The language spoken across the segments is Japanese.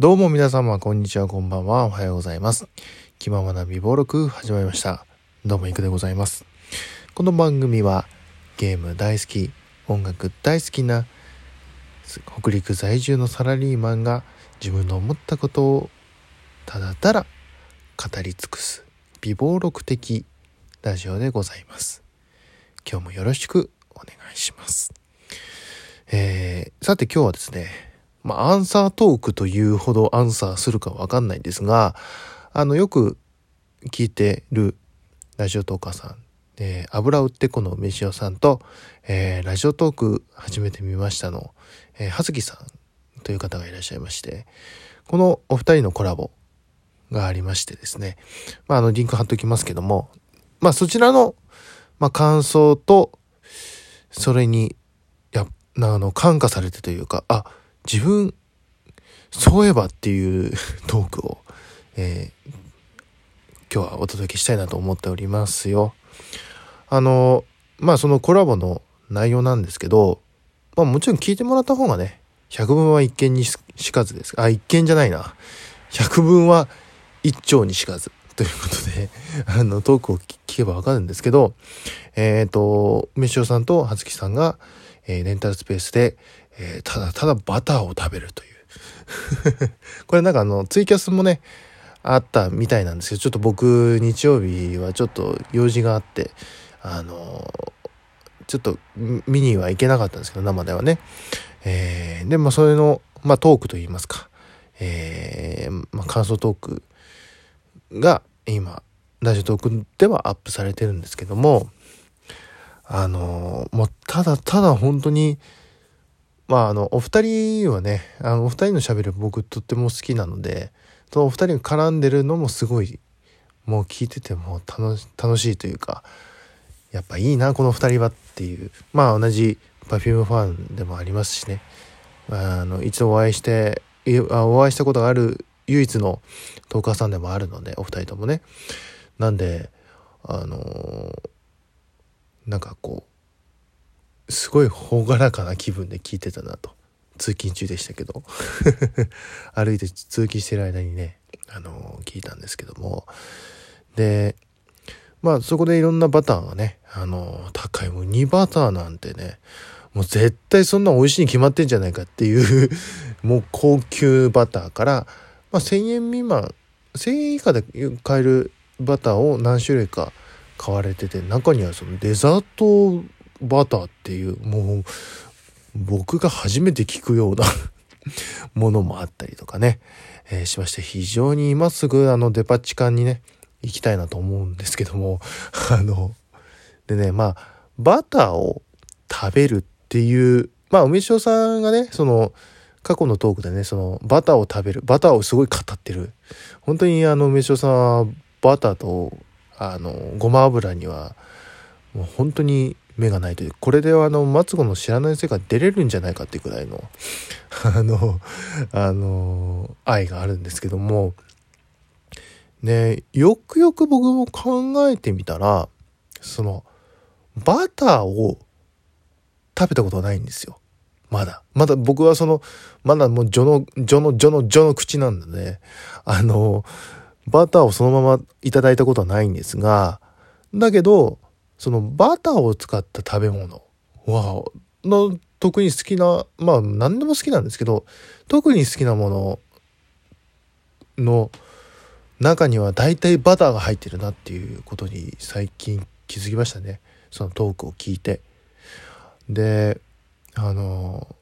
どうも皆様、こんにちは、こんばんは、おはようございます。気ままな美貌録始まりました。どうも、いくでございます。この番組は、ゲーム大好き、音楽大好きな、北陸在住のサラリーマンが自分の思ったことをただただ語り尽くす美貌録的ラジオでございます。今日もよろしくお願いします。えー、さて今日はですね、まあ、アンサートークというほどアンサーするかわかんないんですが、あの、よく聞いてるラジオトーカーさん、えー、油売ってこの飯尾さんと、えー、ラジオトーク始めてみましたの、えー、はずきさんという方がいらっしゃいまして、このお二人のコラボがありましてですね、まあ、あの、リンク貼っときますけども、まあ、そちらの、まあ、感想と、それに、や、あの、感化されてというか、あ、自分、そういえばっていうトークを、えー、今日はお届けしたいなと思っておりますよ。あの、まあそのコラボの内容なんですけど、まあもちろん聞いてもらった方がね、百分は一見にしかずです。あ、一見じゃないな。百分は一丁にしかず。ということで、あの、トークを聞けばわかるんですけど、えっ、ー、と、飯尾さんとはずきさんが、えー、レンタルスペースで、えー、ただただバターを食べるという。これなんかあの、ツイキャスもね、あったみたいなんですけど、ちょっと僕、日曜日はちょっと用事があって、あのちょっと見には行けなかったんですけど、生ではね。えー、で、まあ、それの、まあ、トークといいますか、えー、まあ、感想トークが今、ラジオトークではアップされてるんですけども、あのもう、ただただ本当に、まあ、あの、お二人はね、あの、お二人の喋り僕とっても好きなので、そのお二人が絡んでるのもすごい、もう聞いてても楽しいというか、やっぱいいな、この二人はっていう。まあ、同じ Perfume ファンでもありますしね。あの、一度お会いして、お会いしたことがある唯一のトーカーさんでもあるので、お二人ともね。なんで、あのなんかこう、すごい朗らかな気分で聞いてたなと。通勤中でしたけど。歩いて通勤してる間にね、あの聞いたんですけども。で、まあそこでいろんなバターがね、あの高いもう2バターなんてね、もう絶対そんな美味しいに決まってんじゃないかっていう もう高級バターから、まあ1000円未満、1000円以下で買えるバターを何種類か買われてて、中にはそのデザートバターっていう、もう僕が初めて聞くような ものもあったりとかね、えー、しまして、非常に今すぐあのデパ地下にね、行きたいなと思うんですけども、あの、でね、まあ、バターを食べるっていう、まあ、梅塩さんがね、その、過去のトークでね、その、バターを食べる、バターをすごい語ってる。本当にあの、梅塩さんは、バターと、あの、ごま油には、もう本当に目がないという、これではあの、マツコの知らない世界出れるんじゃないかっていうくらいの、あの、あの、愛があるんですけども、ね、よくよく僕も考えてみたら、その、バターを食べたことはないんですよ。まだ。まだ僕はその、まだもう序の、序の、序の、序の口なんでね、あの、バターをそのままいただいたことはないんですが、だけど、そのバターを使った食べ物は、の特に好きな、まあ何でも好きなんですけど、特に好きなものの中には大体バターが入ってるなっていうことに最近気づきましたね。そのトークを聞いて。で、あの、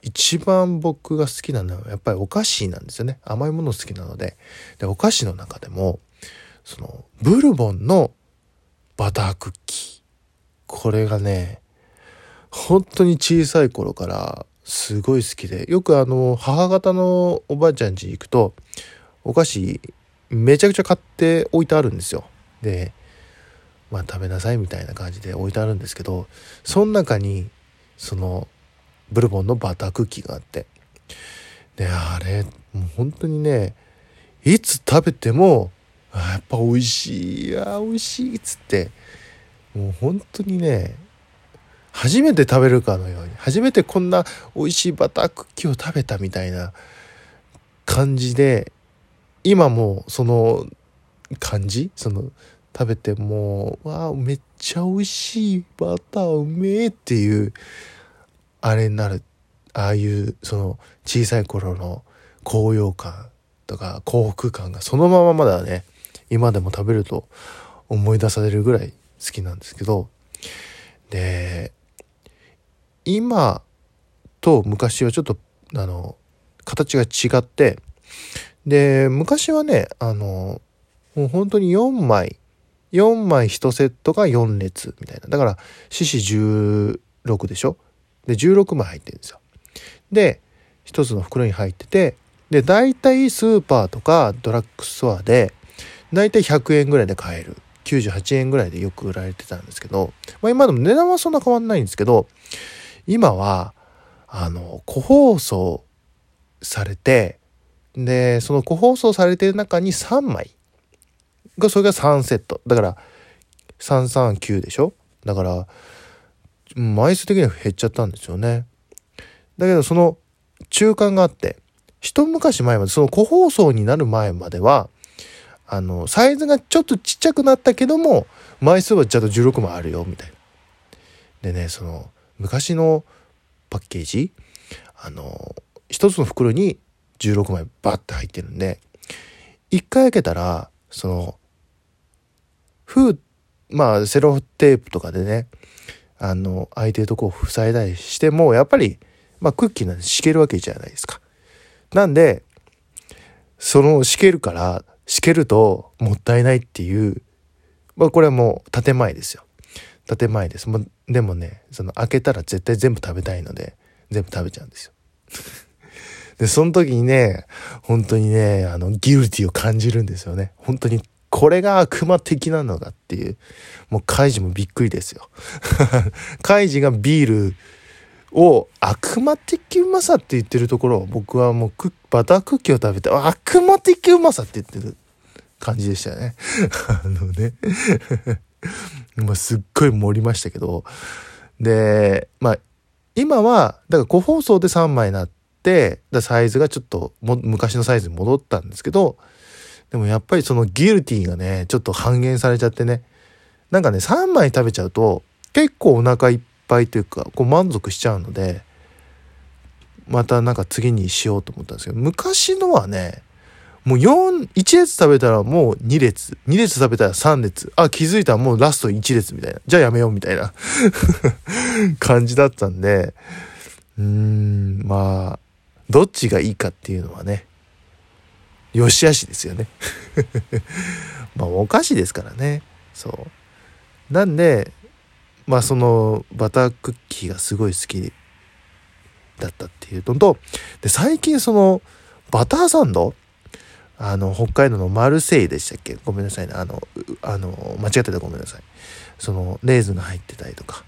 一番僕が好きなのはやっぱりお菓子なんですよね。甘いもの好きなので。で、お菓子の中でも、その、ブルボンのバタークッキー。これがね、本当に小さい頃からすごい好きで、よくあの、母方のおばあちゃん家行くと、お菓子めちゃくちゃ買って置いてあるんですよ。で、まあ食べなさいみたいな感じで置いてあるんですけど、その中に、その、ブルボンのバタークッキーがあって。で、あれ、もう本当にね、いつ食べても、やっぱ美味しい、あ美味しいっつって、もう本当にね、初めて食べるかのように、初めてこんな美味しいバタークッキーを食べたみたいな感じで今もその感じその食べてもうわあめっちゃ美味しいバターうめえっていうあれになるああいうその小さい頃の高揚感とか幸福感がそのまままだね今でも食べると思い出されるぐらい好きなんですけどで今と昔はちょっとあの形が違ってで昔はねあのもう本当に4枚4枚1セットが4列みたいな。だから獅子16でしょ？で16枚入ってるんですよ。で1つの袋に入っててで大体スーパーとかドラッグストアで大体100円ぐらいで買える。98円ぐらいでよく売られてたんですけど、まあ、今でも値段はそんな変わんないんですけど今はあの個包装されてでその個包装されてる中に3枚がそれが3セット。だから339でしょ？だから枚数的には減っちゃったんですよね。だけどその中間があって一昔前までその個包装になる前まではあのサイズがちょっとちっちゃくなったけども枚数はちゃんと16枚あるよみたいな。でねその昔のパッケージあの一つの袋に16枚バッて入ってるんで一回開けたらその封まあセロテープとかでねあの空いてるとこを塞いだりしてもやっぱりまあクッキーなんで敷けるわけじゃないですか。なんで、その敷けるから、敷けるともったいないっていう、まあこれはもう建前ですよ。建前です。もでもね、その開けたら絶対全部食べたいので、全部食べちゃうんですよ。で、その時にね、本当にね、あの、ギルティを感じるんですよね。本当に、これが悪魔的なのかっていう。もう、カイジもびっくりですよ。カイジがビールを悪魔的うまさって言ってるところを僕はもうバタークッキーを食べて悪魔的うまさって言ってる感じでしたよね。あのね。まあすっごい盛りましたけど。でまあ今はだから個包装で3枚なってだサイズがちょっと昔のサイズに戻ったんですけどでもやっぱりそのギルティーがねちょっと半減されちゃってね。なんかね3枚食べちゃうと結構お腹いっぱいぱいというかこう満足しちゃうのでまたなんか次にしようと思ったんですけど昔のはねもう4、1列食べたらもう2列、2列食べたら3列、あ、気づいたらもうラスト1列みたいな、じゃあやめようみたいな 感じだったんで、うーん、まあ、どっちがいいかっていうのはね、よしあしですよね まあ、お菓子ですからね。そう。なんで、まあそのバタークッキーがすごい好きだったっていうのとで最近そのバターサンド？あの北海道のマルセイでしたっけ？ごめんなさいね。あのあの間違ってたらごめんなさい。そのレーズンが入ってたりとか。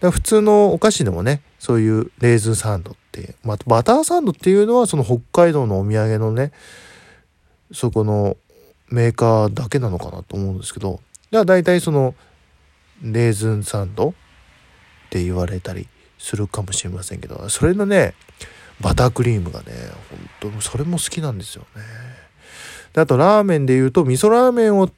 か普通のお菓子でもねそういうレーズンサンドって、まあ、バターサンドっていうのはその北海道のお土産のねそこのメーカーだけなのかなと思うんですけど。だから大体そのレーズンサンドって言われたりするかもしれませんけどそれのねバタークリームがね本当それも好きなんですよね。であとラーメンで言うと味噌ラーメンを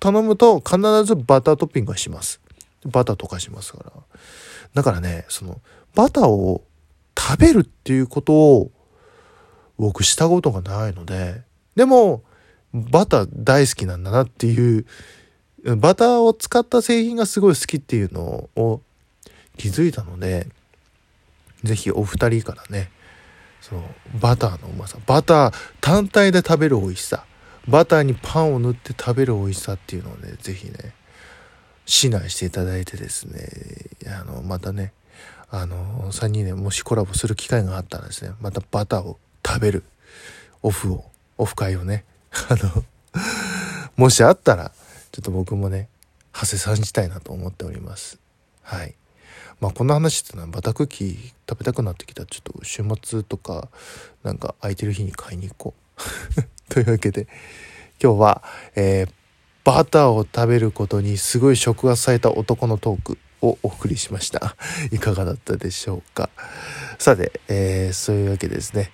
頼むと必ずバタートッピングはします。バター溶かしますから。だからねそのバターを食べるっていうことを僕したことがないのででもバター大好きなんだなっていうバターを使った製品がすごい好きっていうのを気づいたので是非お二人からねそのバターのうまさバター単体で食べる美味しさバターにパンを塗って食べる美味しさっていうのをね是非ね指南していただいてですねあのまたねあの3人でもしコラボする機会があったらですねまたバターを食べるオフをオフ会をねあのもしあったらちょっと僕もね馳せさんじたいなと思っております。はい。まあこの話ってのはバタクッキー食べたくなってきた。らちょっと週末とかなんか空いてる日に買いに行こう。というわけで今日は、えー、バターを食べることにすごい触発された男のトークをお送りしました。いかがだったでしょうか。さて、えー、そういうわけですね。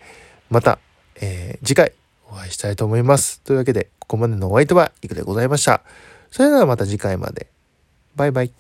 また、えー、次回お会いしたいと思います。というわけでここまでのお相手はいくでございました。それではまた次回まで。バイバイ。